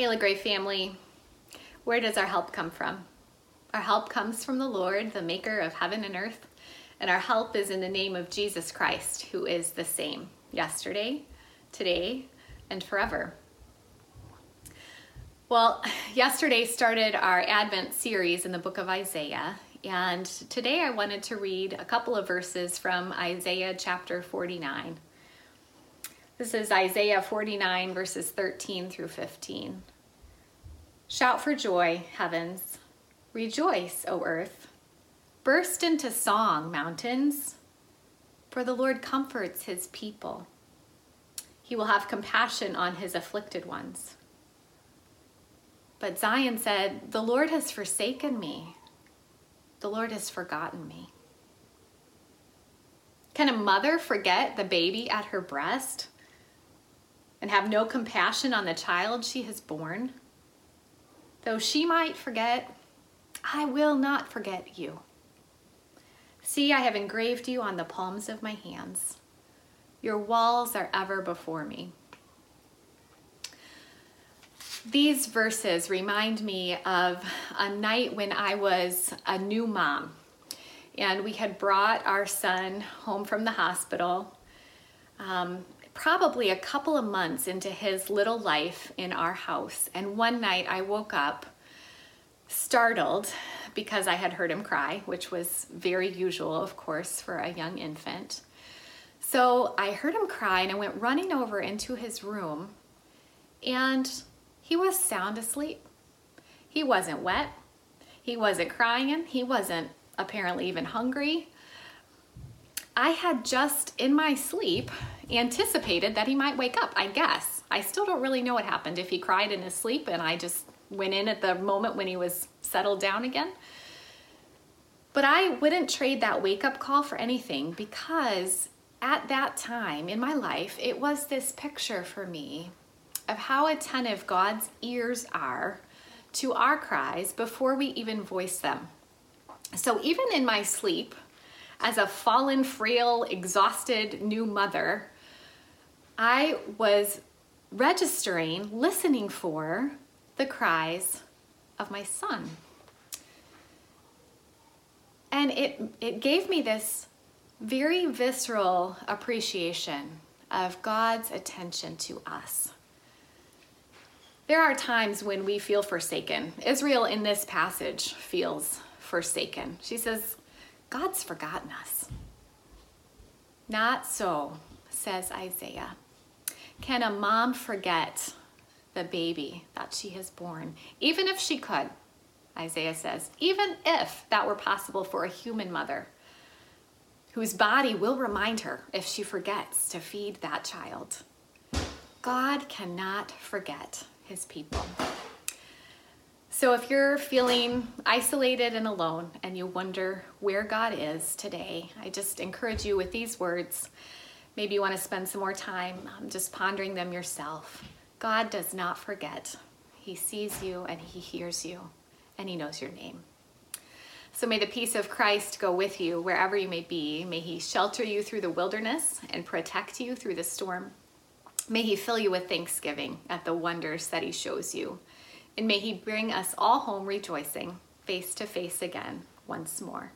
Hey, LaGrave family, where does our help come from? Our help comes from the Lord, the maker of heaven and earth, and our help is in the name of Jesus Christ, who is the same yesterday, today, and forever. Well, yesterday started our Advent series in the book of Isaiah, and today I wanted to read a couple of verses from Isaiah chapter 49. This is Isaiah 49, verses 13 through 15. Shout for joy, heavens. Rejoice, O earth. Burst into song, mountains. For the Lord comforts his people. He will have compassion on his afflicted ones. But Zion said, The Lord has forsaken me. The Lord has forgotten me. Can a mother forget the baby at her breast? And have no compassion on the child she has borne? Though she might forget, I will not forget you. See, I have engraved you on the palms of my hands. Your walls are ever before me. These verses remind me of a night when I was a new mom and we had brought our son home from the hospital. Um, probably a couple of months into his little life in our house. And one night I woke up startled because I had heard him cry, which was very usual, of course, for a young infant. So I heard him cry and I went running over into his room and he was sound asleep. He wasn't wet. He wasn't crying. He wasn't apparently even hungry. I had just in my sleep anticipated that he might wake up, I guess. I still don't really know what happened. If he cried in his sleep and I just went in at the moment when he was settled down again. But I wouldn't trade that wake up call for anything because at that time in my life, it was this picture for me of how attentive God's ears are to our cries before we even voice them. So even in my sleep, as a fallen, frail, exhausted new mother, I was registering, listening for the cries of my son. And it, it gave me this very visceral appreciation of God's attention to us. There are times when we feel forsaken. Israel in this passage feels forsaken. She says, God's forgotten us. Not so, says Isaiah. Can a mom forget the baby that she has born? Even if she could, Isaiah says, even if that were possible for a human mother whose body will remind her if she forgets to feed that child. God cannot forget his people. So if you're feeling isolated and alone and you wonder where God is today, I just encourage you with these words Maybe you want to spend some more time um, just pondering them yourself. God does not forget. He sees you and He hears you and He knows your name. So may the peace of Christ go with you wherever you may be. May He shelter you through the wilderness and protect you through the storm. May He fill you with thanksgiving at the wonders that He shows you. And may He bring us all home rejoicing, face to face again once more.